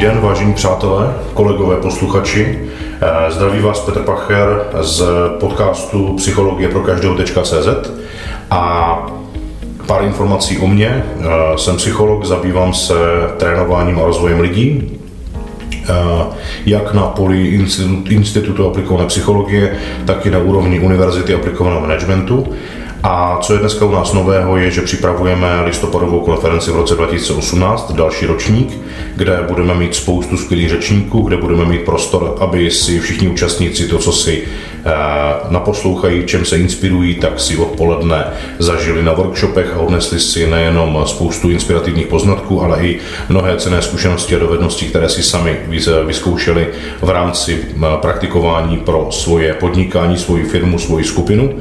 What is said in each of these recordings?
Den, vážení přátelé, kolegové, posluchači. Eh, zdraví vás Petr Pacher z podcastu Psychologie pro každého.cz a pár informací o mně. Eh, jsem psycholog, zabývám se trénováním a rozvojem lidí, eh, jak na poli Institutu aplikované psychologie, tak i na úrovni Univerzity aplikovaného managementu. A co je dneska u nás nového, je, že připravujeme listopadovou konferenci v roce 2018, další ročník, kde budeme mít spoustu skvělých řečníků, kde budeme mít prostor, aby si všichni účastníci to, co si naposlouchají, čem se inspirují, tak si odpoledne zažili na workshopech a odnesli si nejenom spoustu inspirativních poznatků, ale i mnohé cené zkušenosti a dovednosti, které si sami vyzkoušeli v rámci eh, praktikování pro svoje podnikání, svoji firmu, svoji skupinu.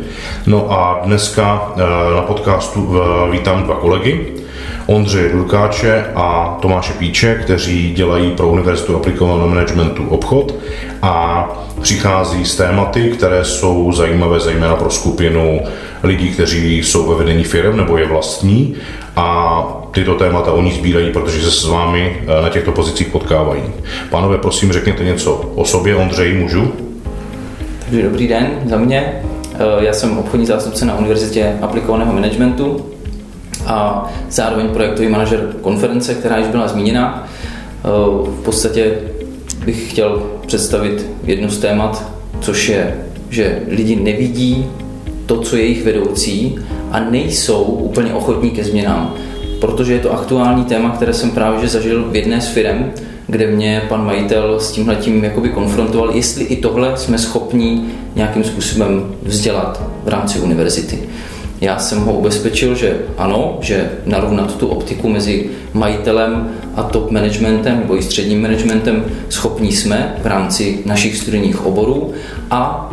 No a dneska eh, na podcastu vítám dva kolegy. Ondřeje Durkáče a Tomáše Píče, kteří dělají pro Univerzitu aplikovaného managementu obchod a přichází s tématy, které jsou zajímavé zejména pro skupinu lidí, kteří jsou ve vedení firm nebo je vlastní a tyto témata oni sbírají, protože se s vámi eh, na těchto pozicích potkávají. Pánové, prosím, řekněte něco o sobě. Ondřej, můžu? Takže dobrý den za mě. Eh, já jsem obchodní zástupce na Univerzitě aplikovaného managementu a zároveň projektový manažer konference, která již byla zmíněna. Eh, v podstatě bych chtěl představit jednu z témat, což je, že lidi nevidí to, co je jejich vedoucí a nejsou úplně ochotní ke změnám. Protože je to aktuální téma, které jsem právě že zažil v jedné z firm, kde mě pan majitel s tímhletím jakoby konfrontoval, jestli i tohle jsme schopni nějakým způsobem vzdělat v rámci univerzity. Já jsem ho ubezpečil, že ano, že narovnat tu optiku mezi majitelem a top managementem nebo i středním managementem schopní jsme v rámci našich studijních oborů a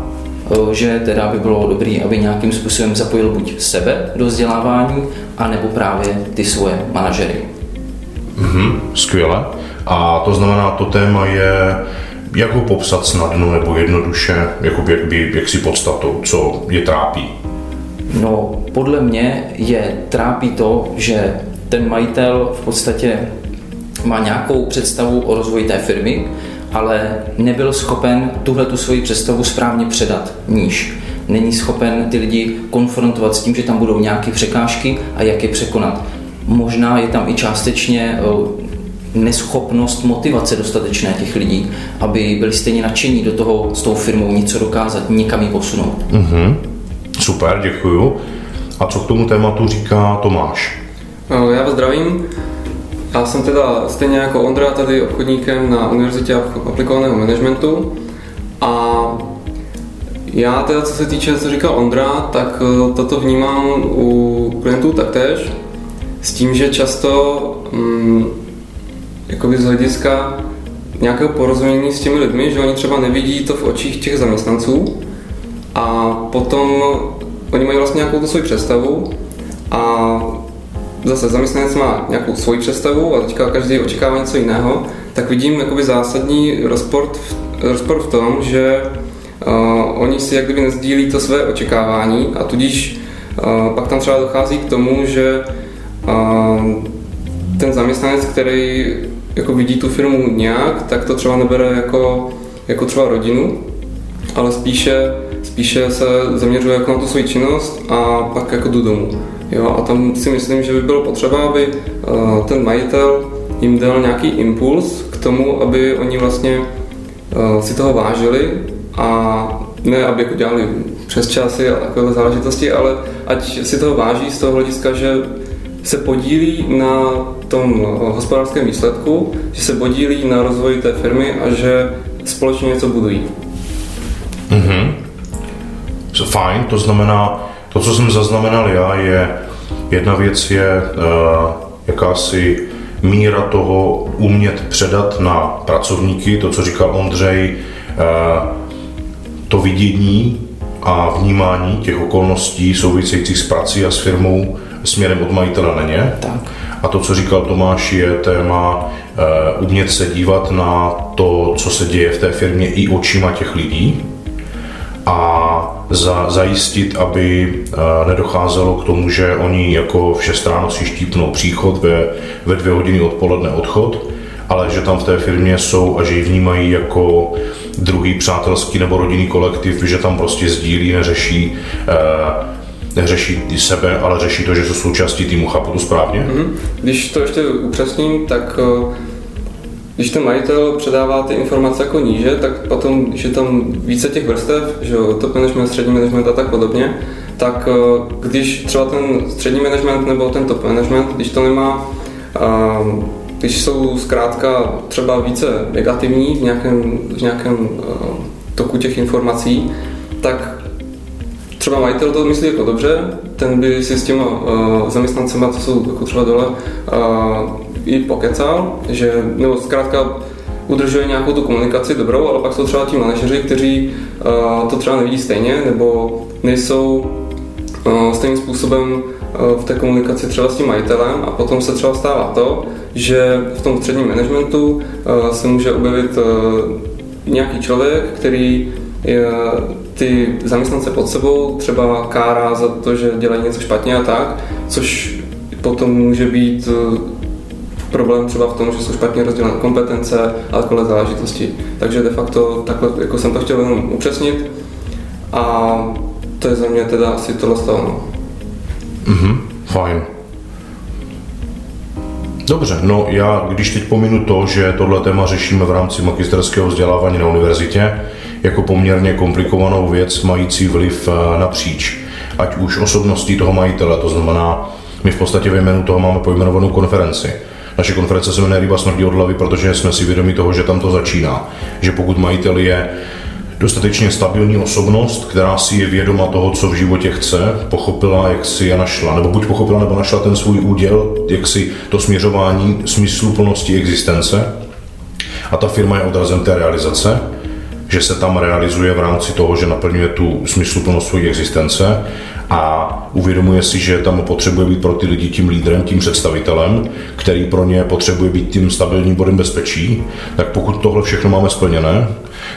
e, že teda by bylo dobré, aby nějakým způsobem zapojil buď sebe do vzdělávání, anebo právě ty svoje manažery. Mm-hmm, skvěle. A to znamená, to téma je, jak ho popsat snadno nebo jednoduše, jako jak, by, jak si podstatou, co je trápí. No, podle mě je trápí to, že ten majitel v podstatě má nějakou představu o rozvoji té firmy, ale nebyl schopen tuhle tu svoji představu správně předat níž. Není schopen ty lidi konfrontovat s tím, že tam budou nějaké překážky a jak je překonat. Možná je tam i částečně neschopnost motivace dostatečné těch lidí, aby byli stejně nadšení do toho s tou firmou něco dokázat, někam ji posunout. Mm-hmm. Super, děkuju. A co k tomu tématu říká Tomáš? No, já vás zdravím. Já jsem teda stejně jako Ondra tady obchodníkem na Univerzitě aplikovaného managementu a já teda, co se týče, co říkal Ondra, tak eh, toto vnímám u klientů taktéž, s tím, že často mm, jakoby z hlediska nějakého porozumění s těmi lidmi, že oni třeba nevidí to v očích těch zaměstnanců a potom oni mají vlastně nějakou tu svoji představu a zase zaměstnanec má nějakou svoji představu a teďka každý očekává něco jiného, tak vidím jakoby zásadní rozpor v, rozpor v tom, že uh, oni si jak kdyby nezdílí to své očekávání a tudíž uh, pak tam třeba dochází k tomu, že uh, ten zaměstnanec, který jako vidí tu firmu nějak, tak to třeba nebere jako, jako třeba rodinu, ale spíše, spíše se zaměřuje jako na tu svoji činnost a pak jako jdu domů. Jo, a tam si myslím, že by bylo potřeba, aby uh, ten majitel jim dal nějaký impuls k tomu, aby oni vlastně uh, si toho vážili a ne, aby jako dělali přes časy a takové záležitosti, ale ať si toho váží z toho hlediska, že se podílí na tom hospodářském výsledku, že se podílí na rozvoji té firmy a že společně něco budují. Mm-hmm. Fajn, to znamená, to, co jsem zaznamenal já, je, jedna věc je uh, jakási míra toho umět předat na pracovníky, to, co říkal Ondřej, uh, to vidění a vnímání těch okolností souvisejících s prací a s firmou směrem od majitele na ně. Tak. A to, co říkal Tomáš, je téma uh, umět se dívat na to, co se děje v té firmě i očima těch lidí a za, zajistit, aby uh, nedocházelo k tomu, že oni jako v 6 ráno si štípnou příchod, ve, ve dvě hodiny odpoledne odchod, ale že tam v té firmě jsou a že ji vnímají jako druhý přátelský nebo rodinný kolektiv, že tam prostě sdílí, neřeší, eh, neřeší sebe, ale řeší to, že jsou součástí týmu. Chápu to správně? Mm-hmm. Když to ještě upřesním, tak eh, když ten majitel předává ty informace jako níže, tak potom, když je tam více těch vrstev, že top management, střední management a tak podobně, tak eh, když třeba ten střední management nebo ten top management, když to nemá, ehm, když jsou zkrátka třeba více negativní v nějakém, v nějakém eh, toku těch informací, tak třeba majitel to myslí jako dobře, ten by si s těma uh, zaměstnancema, co jsou jako třeba dole, i pokecal, že, nebo zkrátka udržuje nějakou tu komunikaci dobrou, ale pak jsou třeba ti manažeři, kteří uh, to třeba nevidí stejně, nebo nejsou uh, stejným způsobem uh, v té komunikaci třeba s tím majitelem. A potom se třeba stává to, že v tom středním managementu uh, se může objevit uh, nějaký člověk, který je, ty zaměstnance pod sebou třeba kárá za to, že dělají něco špatně a tak, což potom může být problém třeba v tom, že jsou špatně rozdělené kompetence a takové záležitosti. Takže de facto takhle jako jsem to chtěl jenom upřesnit a to je za mě teda asi tohle stalo. No. Mhm, fajn. Dobře, no já když teď pominu to, že tohle téma řešíme v rámci magisterského vzdělávání na univerzitě, jako poměrně komplikovanou věc mající vliv eh, napříč, ať už osobností toho majitele, to znamená, my v podstatě ve jménu toho máme pojmenovanou konferenci. Naše konference se jmenuje Ryba smrdí od hlavy, protože jsme si vědomi toho, že tam to začíná. Že pokud majitel je dostatečně stabilní osobnost, která si je vědoma toho, co v životě chce, pochopila, jak si je našla, nebo buď pochopila, nebo našla ten svůj úděl, jak si to směřování smyslu plnosti existence a ta firma je odrazem té realizace, že se tam realizuje v rámci toho, že naplňuje tu smysluplnost své existence a uvědomuje si, že tam potřebuje být pro ty lidi tím lídrem, tím představitelem, který pro ně potřebuje být tím stabilním bodem bezpečí, tak pokud tohle všechno máme splněné,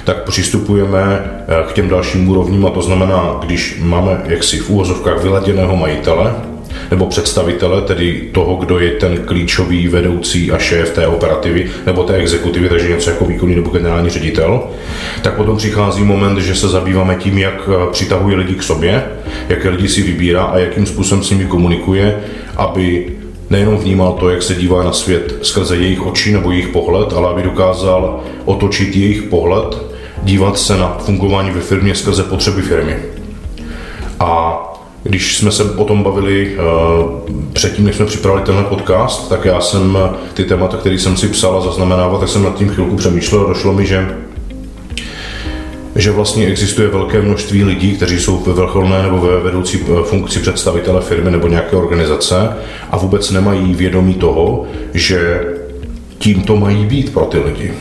tak přistupujeme eh, k těm dalším úrovním a to znamená, když máme jaksi v úvozovkách vyladěného majitele, nebo představitele, tedy toho, kdo je ten klíčový vedoucí a šéf té operativy nebo té exekutivy, takže něco jako výkonný nebo generální ředitel, tak potom přichází moment, že se zabýváme tím, jak eh, přitahuje lidi k sobě, jaké lidi si vybírá a jakým způsobem s nimi komunikuje, aby nejenom vnímal to, jak se dívá na svět skrze jejich oči nebo jejich pohled, ale aby dokázal otočit jejich pohled, dívat se na fungování ve firmě skrze potřeby firmy. A když jsme se o tom bavili uh, předtím, než jsme připravili tenhle podcast, tak já jsem ty témata, které jsem si psal a zaznamenával, tak jsem nad tím chvilku přemýšlel a došlo mi, že že vlastně existuje velké množství lidí, kteří jsou ve vrcholné nebo ve vedoucí eh, funkci představitele firmy nebo nějaké organizace a vůbec nemají vědomí toho, že tím to mají být pro ty lidi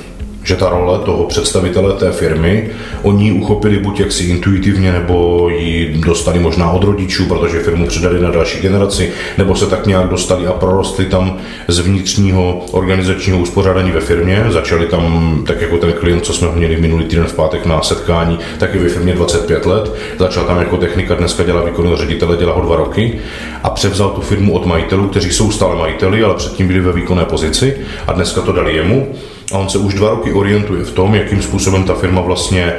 že ta role toho představitele té firmy, oni ji uchopili buď jaksi intuitivně, nebo ji dostali možná od rodičů, protože firmu předali na další generaci, nebo se tak nějak dostali a prorostli tam z vnitřního organizačního uspořádání ve firmě, začali tam, tak jako ten klient, co jsme měli minulý týden v pátek na setkání, taky ve firmě 25 let, začal tam jako technika, dneska dělá výkonného ředitele, dělá ho dva roky. A převzal tu firmu od majitelů, kteří jsou stále majiteli, ale předtím byli ve výkonné pozici a dneska to dali jemu a on se už dva roky orientuje v tom, jakým způsobem ta firma vlastně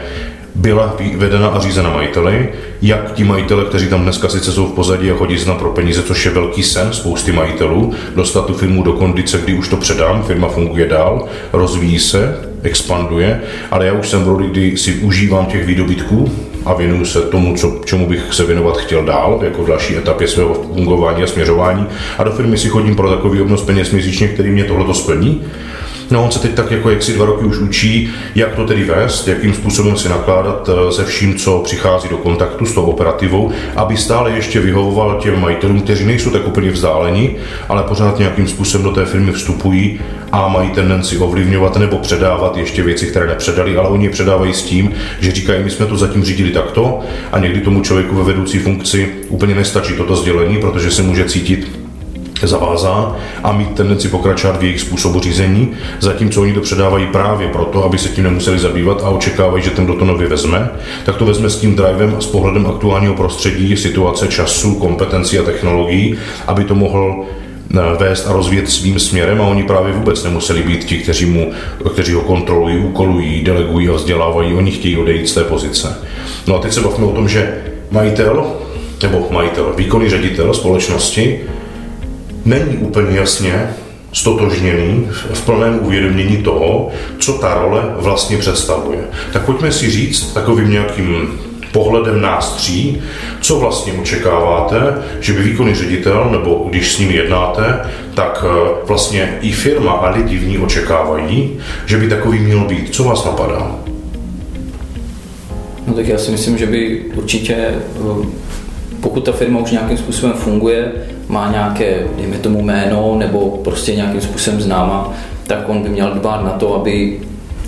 byla vedena a řízena majiteli, jak ti majitele, kteří tam dneska sice jsou v pozadí a chodí zna pro peníze, což je velký sen spousty majitelů, dostat tu firmu do kondice, kdy už to předám, firma funguje dál, rozvíjí se, expanduje, ale já už jsem v roli, kdy si užívám těch výdobytků a věnuju se tomu, co, čemu bych se věnovat chtěl dál, jako v další etapě svého fungování a směřování. A do firmy si chodím pro takový obnos peněz měsíčně, který mě tohle splní No on se teď tak jako jak si dva roky už učí, jak to tedy vést, jakým způsobem si nakládat eh, se vším, co přichází do kontaktu s tou operativou, aby stále ještě vyhovoval těm majitelům, kteří nejsou tak úplně vzdáleni, ale pořád nějakým způsobem do té firmy vstupují a mají tendenci ovlivňovat nebo předávat ještě věci, které nepředali, ale oni je předávají s tím, že říkají, my jsme to zatím řídili takto. A někdy tomu člověku ve vedoucí funkci úplně nestačí toto sdělení, protože se může cítit zavázán a mít tendenci pokračovat v jejich způsobu řízení, zatímco oni to předávají právě proto, aby se tím nemuseli zabývat a očekávají, že ten, kdo to nově vezme, tak to vezme s tím drivem a s pohledem aktuálního prostředí, situace, času, kompetencí a technologií, aby to mohl vést a rozvíjet svým směrem a oni právě vůbec nemuseli být ti, kteří, mu, kteří ho kontrolují, úkolují, delegují a vzdělávají, oni chtějí odejít z té pozice. No a teď se bavíme o tom, že majitel, nebo majitel, výkonný ředitel společnosti není úplně jasně stotožněný v plném uvědomění toho, co ta role vlastně představuje. Tak pojďme si říct takovým nějakým pohledem nás tří, co vlastně očekáváte, že by výkonný ředitel, nebo když s ním jednáte, tak eh, vlastně i firma a lidi v ní očekávají, že by takový měl být. Co vás napadá? No tak já si myslím, že by určitě, eh, pokud ta firma už nějakým způsobem funguje, má nějaké, dejme tomu jméno, nebo prostě nějakým způsobem známa, tak on by měl dbát na to, aby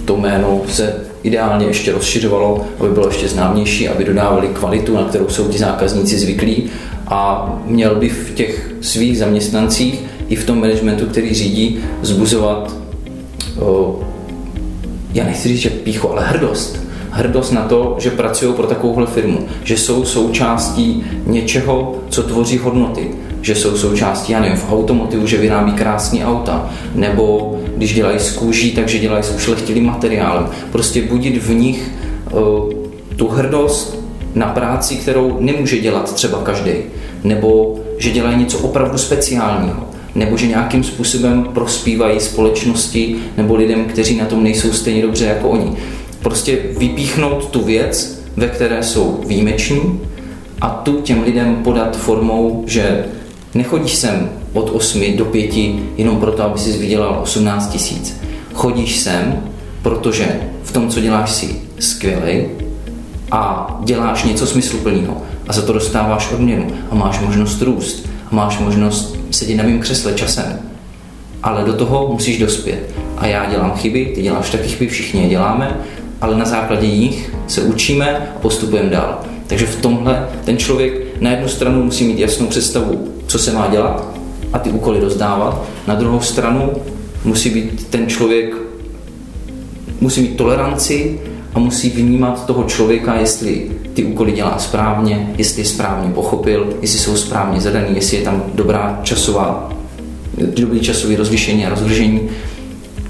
to jméno se ideálně ještě rozšiřovalo, aby bylo ještě známější, aby dodávali kvalitu, na kterou jsou ti zákazníci zvyklí. A měl by v těch svých zaměstnancích i v tom managementu, který řídí, zbuzovat, o, já nechci říct, že pícho, ale hrdost. Hrdost na to, že pracují pro takovouhle firmu, že jsou součástí něčeho, co tvoří hodnoty, že jsou součástí, já nevím, v automotivu, že vyrábí krásný auta, nebo když dělají z kůží, takže dělají s ušlechtilým materiálem. Prostě budit v nich uh, tu hrdost na práci, kterou nemůže dělat třeba každý, nebo že dělají něco opravdu speciálního, nebo že nějakým způsobem prospívají společnosti nebo lidem, kteří na tom nejsou stejně dobře jako oni. Prostě vypíchnout tu věc, ve které jsou výjimeční a tu těm lidem podat formou, že Nechodíš sem od 8 do 5 jenom proto, aby si vydělal 18 tisíc. Chodíš sem, protože v tom, co děláš, si skvělý a děláš něco smysluplného a za to dostáváš odměnu a máš možnost růst a máš možnost sedět na mém křesle časem. Ale do toho musíš dospět. A já dělám chyby, ty děláš taky chyby, všichni je děláme, ale na základě nich se učíme a postupujeme dál. Takže v tomhle ten člověk na jednu stranu musí mít jasnou představu, co se má dělat a ty úkoly rozdávat. Na druhou stranu musí být ten člověk, musí mít toleranci a musí vnímat toho člověka, jestli ty úkoly dělá správně, jestli je správně pochopil, jestli jsou správně zadaný, jestli je tam dobrá časová, dobrý časový rozlišení a rozvržení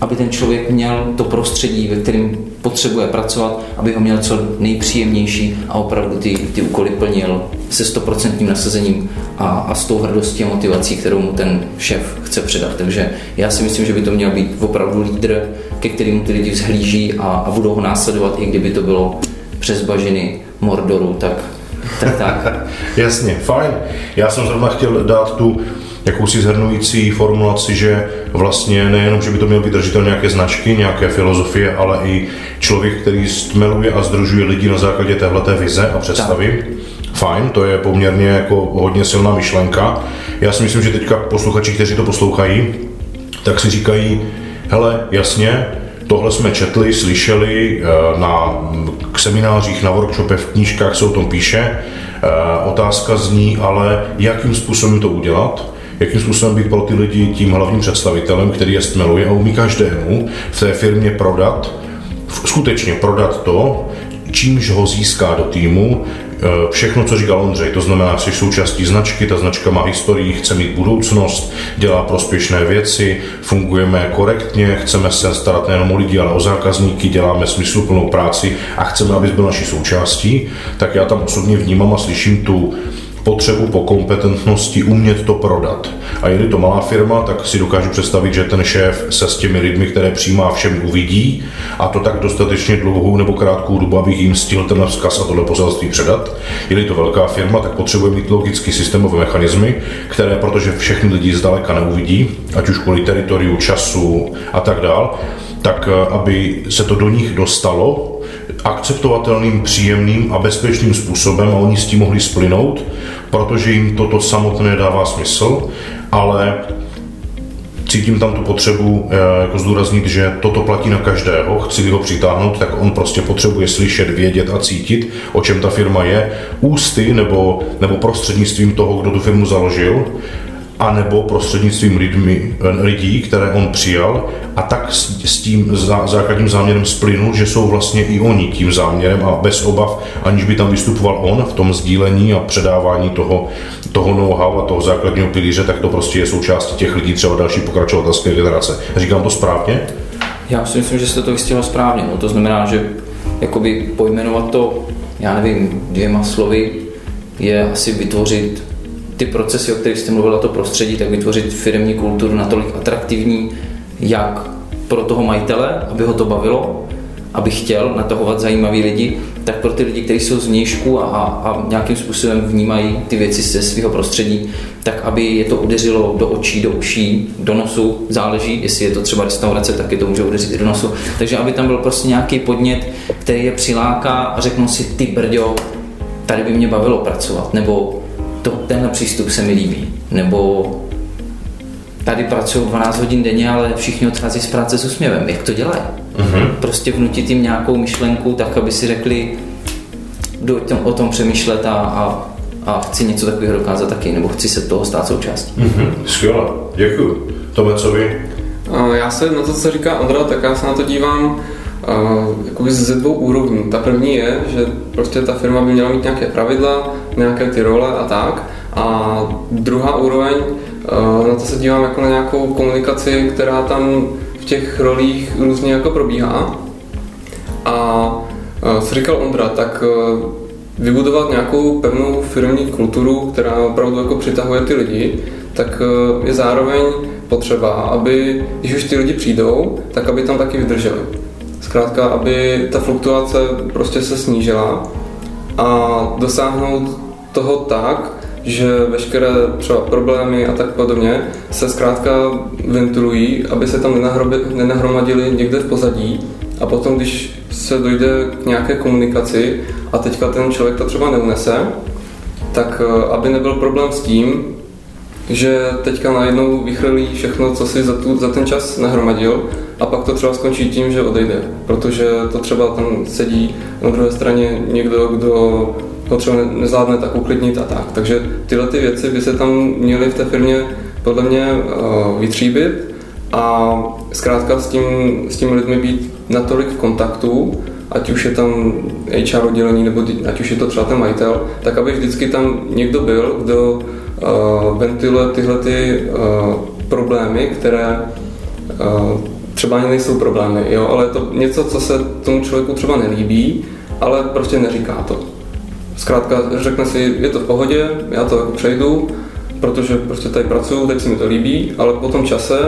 aby ten člověk měl to prostředí, ve kterém potřebuje pracovat, aby ho měl co nejpříjemnější a opravdu ty, ty úkoly plnil se stoprocentním nasazením a, a s tou hrdostí a motivací, kterou mu ten šéf chce předat. Takže já si myslím, že by to měl být opravdu lídr, ke kterému ty lidi vzhlíží a, a budou ho následovat, i kdyby to bylo přes bažiny Mordoru, tak tak, tak. Jasně, fajn. Já jsem zrovna chtěl dát tu jakousi zhrnující formulaci, že vlastně nejenom, že by to měl být držitel nějaké značky, nějaké filozofie, ale i člověk, který stmeluje a združuje lidi na základě téhleté vize a představy. Tak. Fajn, to je poměrně jako hodně silná myšlenka. Já si myslím, že teďka posluchači, kteří to poslouchají, tak si říkají, hele, jasně, tohle jsme četli, slyšeli eh, na k seminářích, na workshopech, v knížkách se o tom píše. Eh, otázka zní ale, jakým způsobem to udělat jakým způsobem být pro ty lidi tím hlavním představitelem, který je stmeluje a umí každému v té firmě prodat, skutečně prodat to, čímž ho získá do týmu, eh, všechno, co říkal Ondřej, to znamená, že součástí značky, ta značka má historii, chce mít budoucnost, dělá prospěšné věci, fungujeme korektně, chceme se starat nejen o lidi, ale o zákazníky, děláme smysluplnou práci a chceme, aby byl naší součástí, tak já tam osobně vnímám a slyším tu potřebu po kompetentnosti umět to prodat. A je to malá firma, tak si dokážu představit, že ten šéf se s těmi lidmi, které přijímá všem uvidí a to tak dostatečně dlouhou nebo krátkou dobu, abych jim stihl ten vzkaz a tohle poselství předat. Je to velká firma, tak potřebuje mít logicky systémové mechanismy, které, protože všechny lidi zdaleka neuvidí, ať už kvůli teritoriu, času a tak dál, tak eh, aby se to do nich dostalo akceptovatelným, příjemným a bezpečným způsobem a oni s tím mohli splynout, protože jim toto samotné dává smysl, ale cítím tam tu potřebu eh, jako zdůraznit, že toto platí na každého, chci ho přitáhnout, tak on prostě potřebuje slyšet, vědět a cítit, o čem ta firma je, ústy nebo, nebo prostřednictvím toho, kdo tu firmu založil anebo prostřednictvím lidmi, lidí, které on přijal a tak s, s tím zá, základním záměrem splynul, že jsou vlastně i oni tím záměrem a bez obav, aniž by tam vystupoval on v tom sdílení a předávání toho, toho know-how a toho základního pilíře, tak to prostě je součástí těch lidí, třeba další pokračovatelské generace. Říkám to správně? Já si myslím, že jste to vystihlo správně. No, to znamená, že jakoby pojmenovat to, já nevím, dvěma slovy, je asi vytvořit ty procesy, o kterých jste mluvil, to prostředí, tak vytvořit firmní kulturu natolik atraktivní, jak pro toho majitele, aby ho to bavilo, aby chtěl natahovat zajímavý lidi, tak pro ty lidi, kteří jsou z vnějšku a, a nějakým způsobem vnímají ty věci ze svého prostředí, tak aby je to udeřilo do očí, do uší, do nosu, záleží, jestli je to třeba restaurace, tak je to může udeřit i do nosu. Takže aby tam byl prostě nějaký podnět, který je přiláká a řeknou si, ty brďo, tady by mě bavilo pracovat, nebo to, tenhle přístup se mi líbí, nebo tady pracují 12 hodin denně, ale všichni odchází z práce s úsměvem. Jak to dělají? Mm-hmm. Prostě vnutit jim nějakou myšlenku, tak aby si řekli, jdu o tom přemýšlet a, a, a chci něco takového dokázat taky, nebo chci se toho stát součástí. Mm-hmm. Skvěle, děkuji. Tome, co vy? Já se na to, co říká Ondra, tak já se na to dívám jakoby ze dvou úrovní. Ta první je, že prostě ta firma by měla mít nějaké pravidla, nějaké ty role a tak. A druhá úroveň, na to se dívám jako na nějakou komunikaci, která tam v těch rolích různě jako probíhá. A co říkal Ondra, tak vybudovat nějakou pevnou firmní kulturu, která opravdu jako přitahuje ty lidi, tak je zároveň potřeba, aby, když už ty lidi přijdou, tak aby tam taky vydrželi. Zkrátka, aby ta fluktuace prostě se snížila a dosáhnout toho tak, že veškeré třeba problémy a tak podobně se zkrátka ventilují, aby se tam nenahromadili někde v pozadí. A potom, když se dojde k nějaké komunikaci a teďka ten člověk to třeba neunese, tak eh, aby nebyl problém s tím, že teďka najednou vychrlí všechno, co si za, tu, za ten čas nahromadil a pak to třeba skončí tím, že odejde, protože to třeba tam sedí na druhé straně někdo, kdo ho třeba nezvládne tak uklidnit a tak. Takže tyhle ty věci by se tam měly v té firmě podle mě uh, vytříbit a zkrátka s tím, s tím lidmi být natolik v kontaktu, ať už je tam HR oddělení, nebo ať už je to třeba ten majitel, tak aby vždycky tam někdo byl, kdo ventiluje tyhle ty uh, problémy, které uh, třeba ani nejsou problémy, jo, ale je to něco, co se tomu člověku třeba nelíbí, ale prostě neříká to. Zkrátka řekne si, je to v pohodě, já to jako přejdu, protože prostě tady pracuju, teď se mi to líbí, ale po tom čase,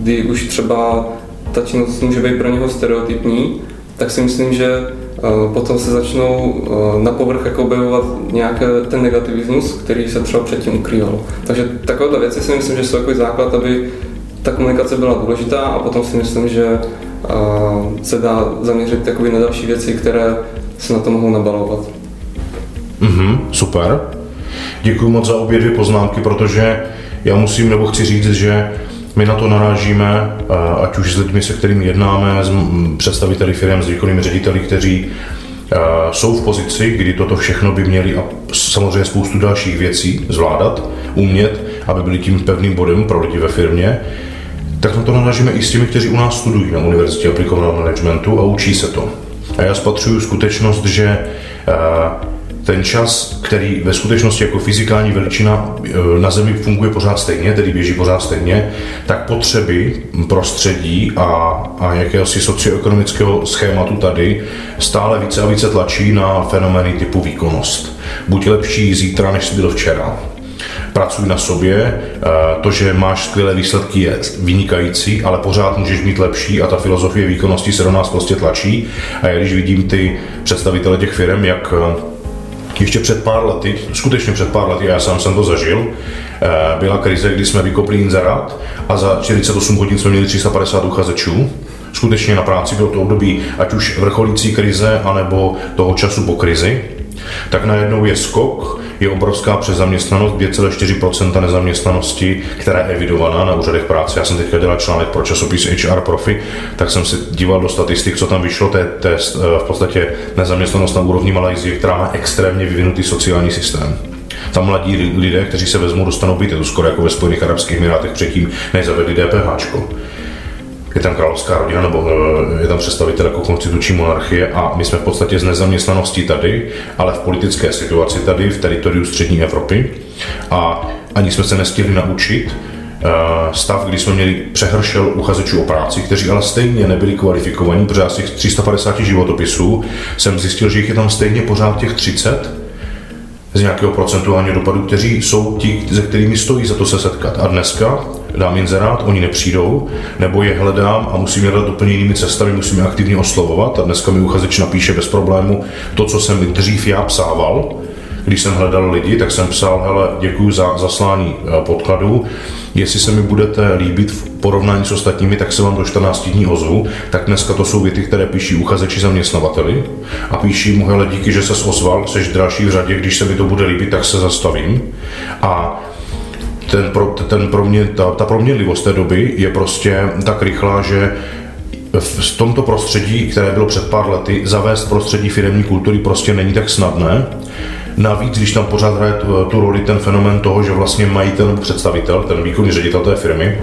kdy už třeba ta činnost může být pro něho stereotypní, tak si myslím, že eh, potom se začnou eh, na povrch jako objevovat nějaký ten negativismus, který se třeba předtím ukrýval. Takže takovéhle věci si myslím, že jsou jako základ, aby ta komunikace byla důležitá a potom si myslím, že eh, se dá zaměřit na další věci, které se na to mohou nabalovat. Mm-hmm, super. Děkuji moc za obě dvě poznámky, protože já musím nebo chci říct, že my na to narážíme, eh, ať už s lidmi, se kterými jednáme, s představiteli firm, s výkonnými řediteli, kteří eh, jsou v pozici, kdy toto všechno by měli a samozřejmě spoustu dalších věcí zvládat, umět, aby byli tím pevným bodem pro lidi ve firmě, tak na to narážíme i s těmi, kteří u nás studují na Univerzitě aplikovaného managementu a učí se to. A já spatřuju skutečnost, že eh, ten čas, který ve skutečnosti jako fyzikální veličina eh, na Zemi funguje pořád stejně, tedy běží pořád stejně, tak potřeby prostředí a, a jakéhosi socioekonomického schématu tady stále více a více tlačí na fenomény typu výkonnost. Buď lepší zítra, než jsi byl včera. Pracuj na sobě, eh, to, že máš skvělé výsledky je vynikající, ale pořád můžeš mít lepší a ta filozofie výkonnosti se do nás prostě tlačí. A já když vidím ty představitele těch firm, jak ještě před pár lety, skutečně před pár lety, já sám jsem to zažil, eh, byla krize, kdy jsme vykopli inzerát a za 48 hodin jsme měli 350 uchazečů. Skutečně na práci bylo to období ať už vrcholící krize, anebo toho času po krizi. Tak najednou je skok, je obrovská přezaměstnanost, 2,4% nezaměstnanosti, která je evidovaná na úřadech práce. Já jsem teďka dělal článek pro časopis HR Profi, tak jsem se díval do statistik, co tam vyšlo. To je, to je v podstatě nezaměstnanost na úrovni Malajzie, která má extrémně vyvinutý sociální systém. Tam mladí lidé, kteří se vezmou, dostanou byt. Je to skoro jako ve Spojených Arabských Emirátech předtím, než zavedli DPH. Je tam královská rodina nebo eh, je tam představitel jako konstituční monarchie a my jsme v podstatě z nezaměstnanosti tady, ale v politické situaci tady, v teritoriu střední Evropy a ani jsme se nestihli naučit, eh, stav, kdy jsme měli přehršel uchazečů o práci, kteří ale stejně nebyli kvalifikovaní, protože těch 350 životopisů jsem zjistil, že jich je tam stejně pořád těch 30, z nějakého procentuálního dopadu, kteří jsou ti, se kterými stojí za to se setkat. A dneska dám inzerát, oni nepřijdou, nebo je hledám a musím je hledat úplně jinými cestami, musím je aktivně oslovovat. A dneska mi uchazeč napíše bez problému to, co jsem dřív já psával, když jsem hledal lidi, tak jsem psal, hele, děkuji za zaslání eh, podkladů, jestli se mi budete líbit v porovnání s ostatními, tak se vám do 14 dní ozvu, tak dneska to jsou věty, které píší uchazeči zaměstnavateli a píší mu, hele, díky, že se ozval, jsi další v řadě, když se mi to bude líbit, tak se zastavím. A ten pro, ten pro mě, ta, ta proměnlivost té doby je prostě tak rychlá, že v tomto prostředí, které bylo před pár lety, zavést prostředí firmní kultury prostě není tak snadné. Navíc, když tam pořád hraje tu, tu roli ten fenomen toho, že vlastně majitel nebo představitel, ten výkonný ředitel té firmy,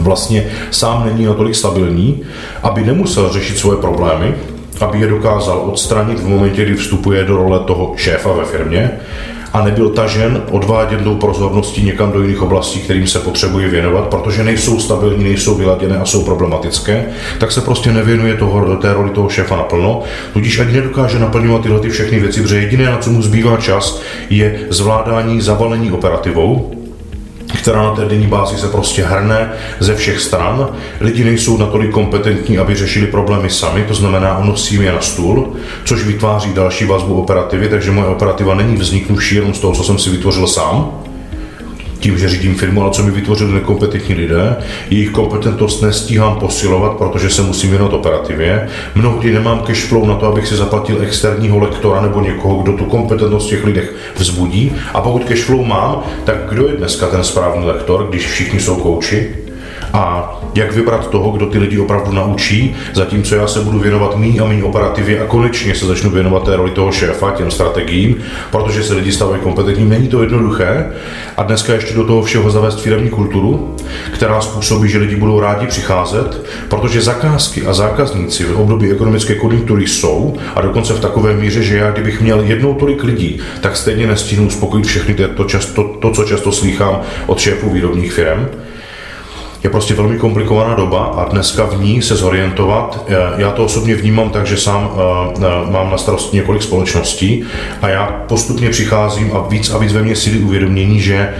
vlastně sám není natolik stabilní, aby nemusel řešit svoje problémy, aby je dokázal odstranit v momentě, kdy vstupuje do role toho šéfa ve firmě a nebyl tažen odváděnou pozorností někam do jiných oblastí, kterým se potřebuje věnovat, protože nejsou stabilní, nejsou vyladěné a jsou problematické, tak se prostě nevěnuje toho, té roli toho šéfa naplno, tudíž ani nedokáže naplňovat tyhle ty všechny věci, protože jediné, na co mu zbývá čas, je zvládání zavalení operativou, která na té denní bázi se prostě hrne ze všech stran. Lidi nejsou natolik kompetentní, aby řešili problémy sami, to znamená, nosím je na stůl, což vytváří další vazbu operativy, takže moje operativa není vzniknuvší jenom z toho, co jsem si vytvořil sám, tím, že řídím firmu, ale co mi vytvořili nekompetentní lidé. Jejich kompetentnost nestíhám posilovat, protože se musím věnovat operativě. Mnohdy nemám cash flow na to, abych si zaplatil externího lektora nebo někoho, kdo tu kompetentnost těch lidech vzbudí. A pokud cash flow mám, tak kdo je dneska ten správný lektor, když všichni jsou kouči? A jak vybrat toho, kdo ty lidi opravdu naučí, zatímco já se budu věnovat méně a méně operativě a konečně se začnu věnovat té roli toho šéfa, těm strategiím, protože se lidi stávají kompetentní. Není to jednoduché a dneska ještě do toho všeho zavést firmní kulturu, která způsobí, že lidi budou rádi přicházet, protože zakázky a zákazníci v období ekonomické konjunktury jsou a dokonce v takové míře, že já kdybych měl jednou tolik lidí, tak stejně nestihnu uspokojit všechny to, to, to, co často slýchám od šéfů výrobních firm je prostě velmi komplikovaná doba a dneska v ní se zorientovat. Já to osobně vnímám tak, že sám eh, eh, mám na starosti několik společností a já postupně přicházím a víc a víc ve mně síly uvědomění, že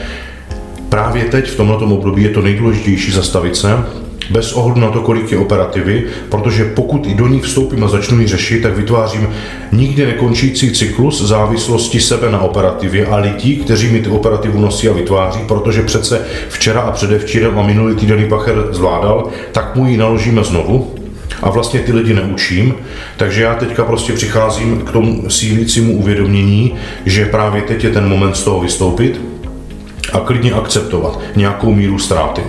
právě teď v tomto období je to nejdůležitější zastavit se, bez ohledu na to, kolik je operativy, protože pokud i do ní vstoupím a začnu ji řešit, tak vytvářím nikdy nekončící cyklus závislosti sebe na operativě a lidí, kteří mi ty operativu nosí a vytváří, protože přece včera a předevčírem a minulý týden Pacher zvládal, tak mu ji naložíme znovu, a vlastně ty lidi neučím, takže já teďka prostě přicházím k tomu sílícímu uvědomění, že právě teď je ten moment z toho vystoupit a klidně akceptovat nějakou míru ztráty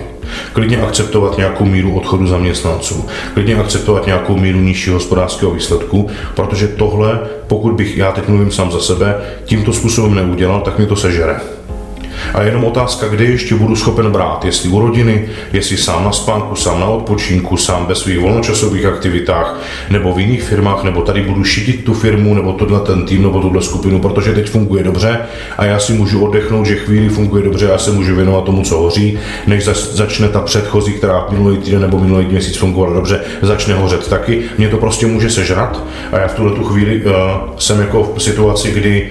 klidně akceptovat nějakou míru odchodu zaměstnanců, klidně akceptovat nějakou míru nižšího hospodářského výsledku, protože tohle, pokud bych, já teď mluvím sám za sebe, tímto způsobem neudělal, tak mi to sežere. A jenom otázka, kde ještě budu schopen brát, jestli u rodiny, jestli sám na spánku, sám na odpočinku, sám ve svých volnočasových aktivitách, nebo v jiných firmách, nebo tady budu šidit tu firmu, nebo tohle ten tým, nebo tuhle skupinu, protože teď funguje dobře a já si můžu oddechnout, že chvíli funguje dobře já se můžu věnovat tomu, co hoří, než začne ta předchozí, která minulý týden nebo minulý měsíc fungovala dobře, začne hořet taky. Mě to prostě může sežrat a já v tuhle tu chvíli uh, jsem jako v situaci, kdy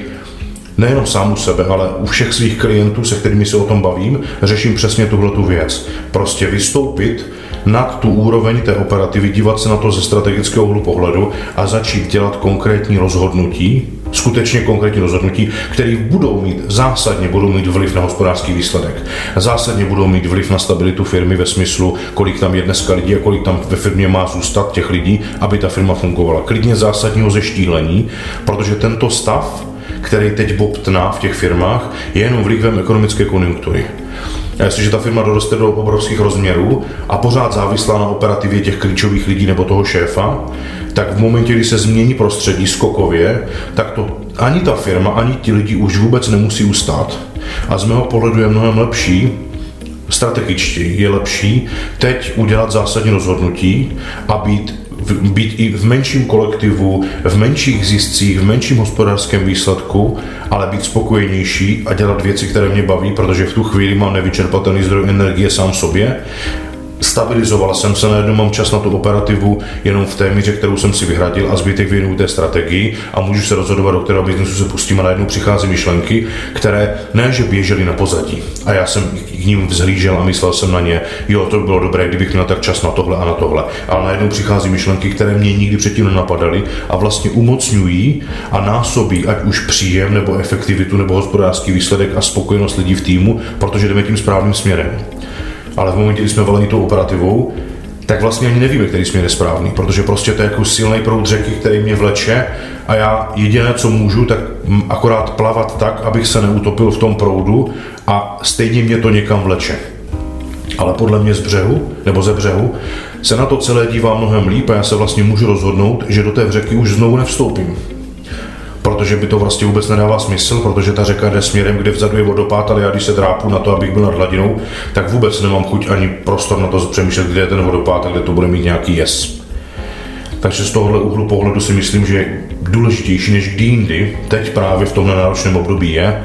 nejenom sám u sebe, ale u všech svých klientů, se kterými se o tom bavím, řeším přesně tuhle tu věc. Prostě vystoupit nad tu úroveň té operativy, dívat se na to ze strategického úhlu pohledu a začít dělat konkrétní rozhodnutí, skutečně konkrétní rozhodnutí, které budou mít, zásadně budou mít vliv na hospodářský výsledek. Zásadně budou mít vliv na stabilitu firmy ve smyslu, kolik tam je dneska lidí a kolik tam ve firmě má zůstat těch lidí, aby ta firma fungovala. Klidně zásadního zeštíhlení, protože tento stav který teď bobtná v těch firmách, je jenom vlivem ekonomické konjunktury. A jestliže ta firma doroste do obrovských rozměrů a pořád závislá na operativě těch klíčových lidí nebo toho šéfa, tak v momentě, kdy se změní prostředí skokově, tak to ani ta firma, ani ti lidi už vůbec nemusí ustát. A z mého pohledu je mnohem lepší, strategičtěji je lepší teď udělat zásadní rozhodnutí a být být i v menším kolektivu, v menších ziscích, v menším hospodářském výsledku, ale být spokojenější a dělat věci, které mě baví, protože v tu chvíli mám nevyčerpatelný zdroj energie sám sobě stabilizoval jsem se, najednou mám čas na tu operativu jenom v té míře, kterou jsem si vyhradil a zbytek věnuju té strategii a můžu se rozhodovat, do kterého biznesu se pustím a najednou přichází myšlenky, které ne, že běžely na pozadí. A já jsem k ním vzhlížel a myslel jsem na ně, jo, to by bylo dobré, kdybych měl tak čas na tohle a na tohle. Ale najednou přichází myšlenky, které mě nikdy předtím nenapadaly a vlastně umocňují a násobí ať už příjem nebo efektivitu nebo hospodářský výsledek a spokojenost lidí v týmu, protože jdeme tím správným směrem ale v momentě, kdy jsme voleni tou operativou, tak vlastně ani nevíme, který směr je správný, protože prostě to je jako silný proud řeky, který mě vleče a já jediné, co můžu, tak akorát plavat tak, abych se neutopil v tom proudu a stejně mě to někam vleče. Ale podle mě z břehu, nebo ze břehu, se na to celé dívá mnohem líp a já se vlastně můžu rozhodnout, že do té řeky už znovu nevstoupím protože by to vlastně vůbec nedává smysl, protože ta řeka jde směrem, kde vzadu je vodopád, ale já když se drápu na to, abych byl nad hladinou, tak vůbec nemám chuť ani prostor na to přemýšlet, kde je ten vodopád a kde to bude mít nějaký jes. Takže z tohohle úhlu pohledu si myslím, že důležitější než kdy jindy, teď právě v tomhle náročném období je,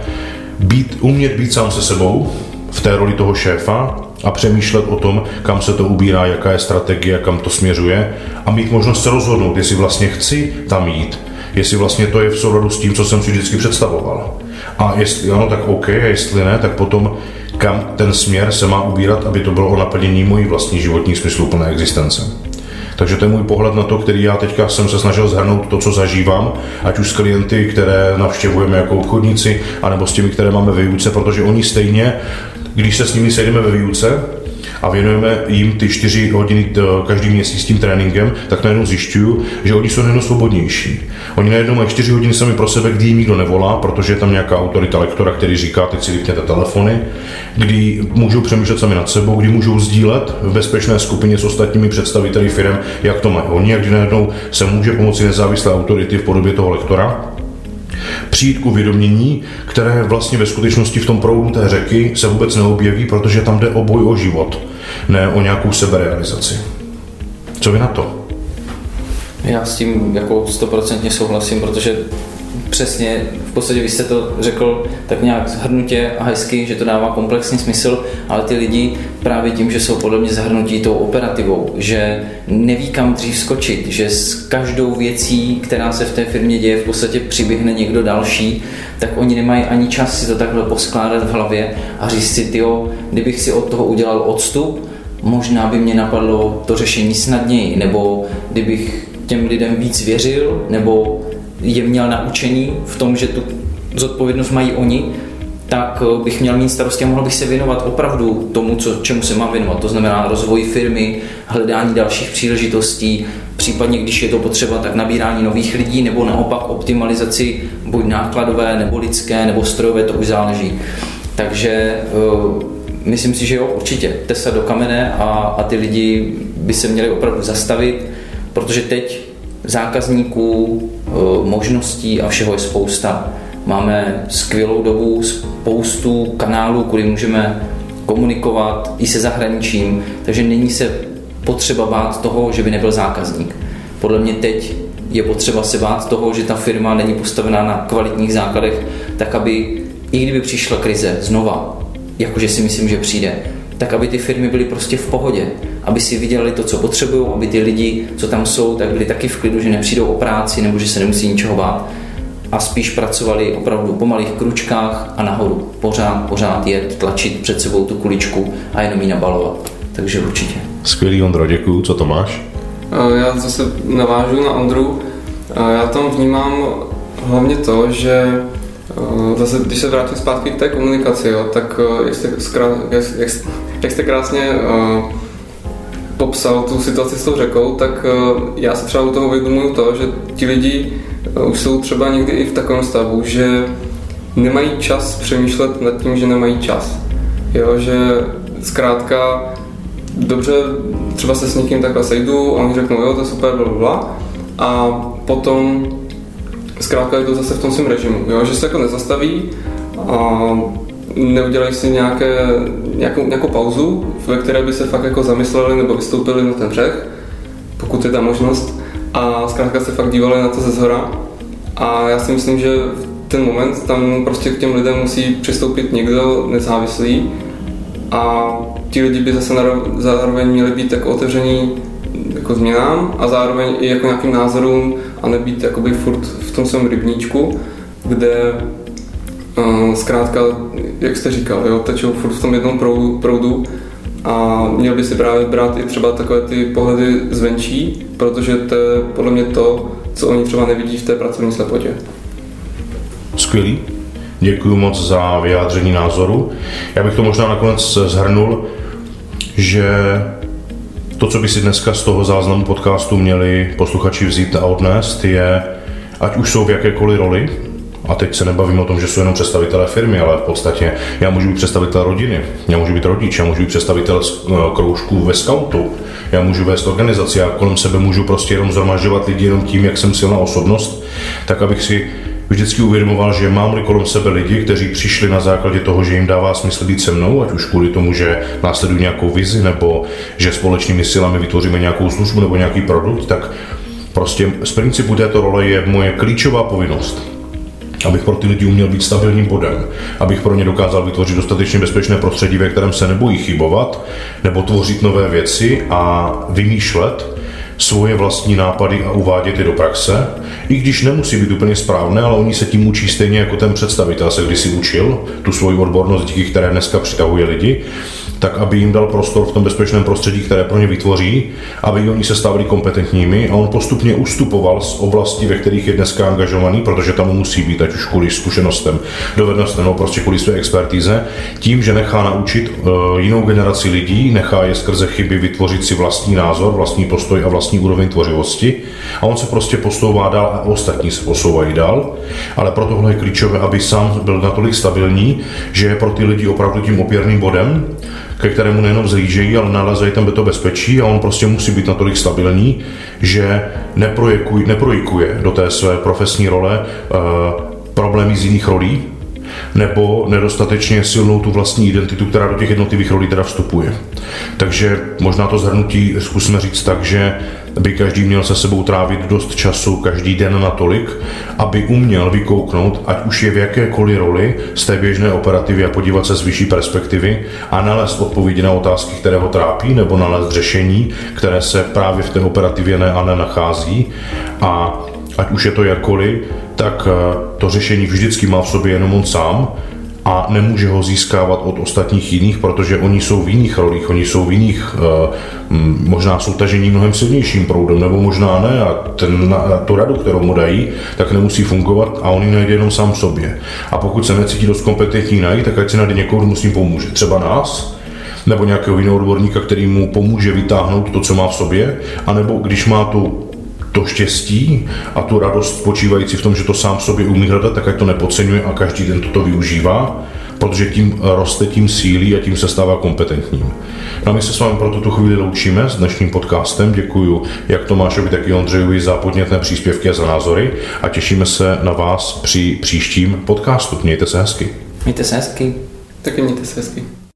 být, umět být sám se sebou v té roli toho šéfa a přemýšlet o tom, kam se to ubírá, jaká je strategie, kam to směřuje a mít možnost se rozhodnout, jestli vlastně chci tam jít, jestli vlastně to je v souladu s tím, co jsem si vždycky představoval. A jestli ano, tak OK, a jestli ne, tak potom kam ten směr se má ubírat, aby to bylo o naplnění mojí vlastní životní smysluplné existence. Takže to je můj pohled na to, který já teďka jsem se snažil zhrnout to, co zažívám, ať už s klienty, které navštěvujeme jako obchodníci, anebo s těmi, které máme ve výuce, protože oni stejně, když se s nimi sejdeme ve výuce, a věnujeme jim ty čtyři hodiny každý měsíc s tím tréninkem, tak najednou zjišťuju, že oni jsou najednou svobodnější. Oni najednou mají čtyři hodiny sami pro sebe, kdy jim nikdo nevolá, protože je tam nějaká autorita lektora, který říká, teď si vypněte telefony, kdy můžou přemýšlet sami nad sebou, kdy můžou sdílet v bezpečné skupině s ostatními představiteli firm, jak to mají oni, a kdy najednou se může pomoci nezávislé autority v podobě toho lektora, přijít k uvědomění, které vlastně ve skutečnosti v tom proudu té řeky se vůbec neobjeví, protože tam jde o boj o život, ne o nějakou seberealizaci. Co vy na to? Já s tím jako stoprocentně souhlasím, protože přesně, v podstatě vy jste to řekl tak nějak zhrnutě a hezky, že to dává komplexní smysl, ale ty lidi právě tím, že jsou podle mě zahrnutí tou operativou, že neví kam dřív skočit, že s každou věcí, která se v té firmě děje, v podstatě přiběhne někdo další, tak oni nemají ani čas si to takhle poskládat v hlavě a říct si, tyjo, kdybych si od toho udělal odstup, možná by mě napadlo to řešení snadněji, nebo kdybych těm lidem víc věřil, nebo je měl naučení v tom, že tu zodpovědnost mají oni, tak eh, bych měl mít starosti a mohl bych se věnovat opravdu tomu, co, čemu se mám věnovat. To znamená rozvoji firmy, hledání dalších příležitostí, případně když je to potřeba, tak nabírání nových lidí, nebo naopak optimalizaci buď nákladové, nebo lidské, nebo strojové, to už záleží. Takže uh, myslím si, že jo, určitě, tesa do kamene a, a ty lidi by se měli opravdu zastavit, protože teď zákazníků, možností a všeho je spousta. Máme skvělou dobu, spoustu kanálů, kudy můžeme komunikovat i se zahraničím, takže není se potřeba bát toho, že by nebyl zákazník. Podle mě teď je potřeba se bát toho, že ta firma není postavená na kvalitních základech, tak aby i kdyby přišla krize znova, jakože si myslím, že přijde, tak aby ty firmy byly prostě v pohodě, aby si vydělali to, co potřebují, aby ty lidi, co tam jsou, tak byli taky v klidu, že nepřijdou o práci nebo že se nemusí ničeho bát a spíš pracovali opravdu po malých kručkách a nahoru. Pořád, pořád jet, tlačit před sebou tu kuličku a jenom ji nabalovat. Takže určitě. Skvělý Ondro, děkuju. Co to máš? Já zase navážu na Ondru. Já tam vnímám hlavně to, že Zase, když se vrátím zpátky k té komunikaci, jo, tak jak jste, jak, jak, jak jste krásně uh, popsal tu situaci s tou řekou, tak uh, já se třeba u toho uvědomuju to, že ti lidi uh, už jsou třeba někdy i v takovém stavu, že nemají čas přemýšlet nad tím, že nemají čas. Jo, že zkrátka dobře, třeba se s někým takhle sejdu a oni řeknou, jo, to je super, bla, bla, a potom zkrátka je to zase v tom svém režimu, jo? že se jako nezastaví a neudělají si nějaké, nějakou, nějakou pauzu, ve které by se fakt jako zamysleli nebo vystoupili na ten břeh, pokud je ta možnost, a zkrátka se fakt dívali na to ze zhora. A já si myslím, že v ten moment tam prostě k těm lidem musí přistoupit někdo nezávislý a ti lidi by zase zároveň měli být jako otevření jako změnám a zároveň i jako nějakým názorům a nebýt jakoby furt v tom svém rybníčku, kde zkrátka, jak jste říkal, jo, tečou furt v tom jednom proudu, proudu a měl by si právě brát i třeba takové ty pohledy zvenčí, protože to je podle mě to, co oni třeba nevidí v té pracovní slepotě. Skvělý. Děkuji moc za vyjádření názoru. Já bych to možná nakonec zhrnul, že to, co by si dneska z toho záznamu podcastu měli posluchači vzít a odnést, je, ať už jsou v jakékoliv roli, a teď se nebavím o tom, že jsou jenom představitelé firmy, ale v podstatě já můžu být představitel rodiny, já můžu být rodič, já můžu být představitel eh, kroužku ve scoutu, já můžu vést organizaci, já kolem sebe můžu prostě jenom zhromažďovat lidi jenom tím, jak jsem silná osobnost, tak abych si vždycky uvědomoval, že mám kolem sebe lidi, kteří přišli na základě toho, že jim dává smysl být se mnou, ať už kvůli tomu, že následují nějakou vizi, nebo že společnými silami vytvoříme nějakou službu nebo nějaký produkt, tak prostě z principu této role je moje klíčová povinnost abych pro ty lidi uměl být stabilním bodem, abych pro ně dokázal vytvořit dostatečně bezpečné prostředí, ve kterém se nebojí chybovat, nebo tvořit nové věci a vymýšlet svoje vlastní nápady a uvádět je do praxe, i když nemusí být úplně správné, ale oni se tím učí stejně jako ten představitel se kdysi učil, tu svoji odbornost, díky které dneska přitahuje lidi, tak aby jim dal prostor v tom bezpečném prostředí, které pro ně vytvoří, aby oni se stávali kompetentními. A on postupně ustupoval z oblasti, ve kterých je dneska angažovaný, protože tam musí být, ať už kvůli zkušenostem, dovednostem nebo prostě kvůli své expertíze, tím, že nechá naučit uh, jinou generaci lidí, nechá je skrze chyby vytvořit si vlastní názor, vlastní postoj a vlastní úroveň tvořivosti. A on se prostě posouvá dál a ostatní se posouvají dál, ale pro tohle je klíčové, aby sám byl natolik stabilní, že je pro ty lidi opravdu tím opěrným bodem, ke kterému nejenom zlížejí, ale nalezají tam to bezpečí a on prostě musí být natolik stabilní, že neprojekuje do té své profesní role uh, problémy z jiných rolí, nebo nedostatečně silnou tu vlastní identitu, která do těch jednotlivých rolí teda vstupuje. Takže možná to zhrnutí zkusíme říct tak, že by každý měl se sebou trávit dost času každý den natolik, aby uměl vykouknout, ať už je v jakékoliv roli z té běžné operativy a podívat se z vyšší perspektivy a nalézt odpovědi na otázky, které ho trápí, nebo nalézt řešení, které se právě v té operativě ne a ne nachází. A ať už je to jakkoliv, tak eh, to řešení vždycky má v sobě jenom on sám a nemůže ho získávat od ostatních jiných, protože oni jsou v jiných rolích, oni jsou v jiných, eh, možná jsou tažení mnohem silnějším proudem, nebo možná ne a ten, tu radu, kterou mu dají, tak nemusí fungovat a on ji najde jenom sám sobě. A pokud se necítí dost kompetentní najít, tak ať si najde někoho, kdo s tím pomůže. Třeba nás, nebo nějakého jiného odborníka, který mu pomůže vytáhnout to, co má v sobě, anebo když má tu to štěstí a tu radost spočívající v tom, že to sám sobě umí hledat, tak ať to nepodceňuje a každý den toto využívá, protože tím roste, tím sílí a tím se stává kompetentním. No a my se s vámi pro tuto chvíli loučíme s dnešním podcastem. Děkuji jak Tomášovi, tak i Ondřejovi za podnětné příspěvky a za názory a těšíme se na vás při příštím podcastu. Mějte se hezky. Mějte se hezky. Taky mějte se hezky.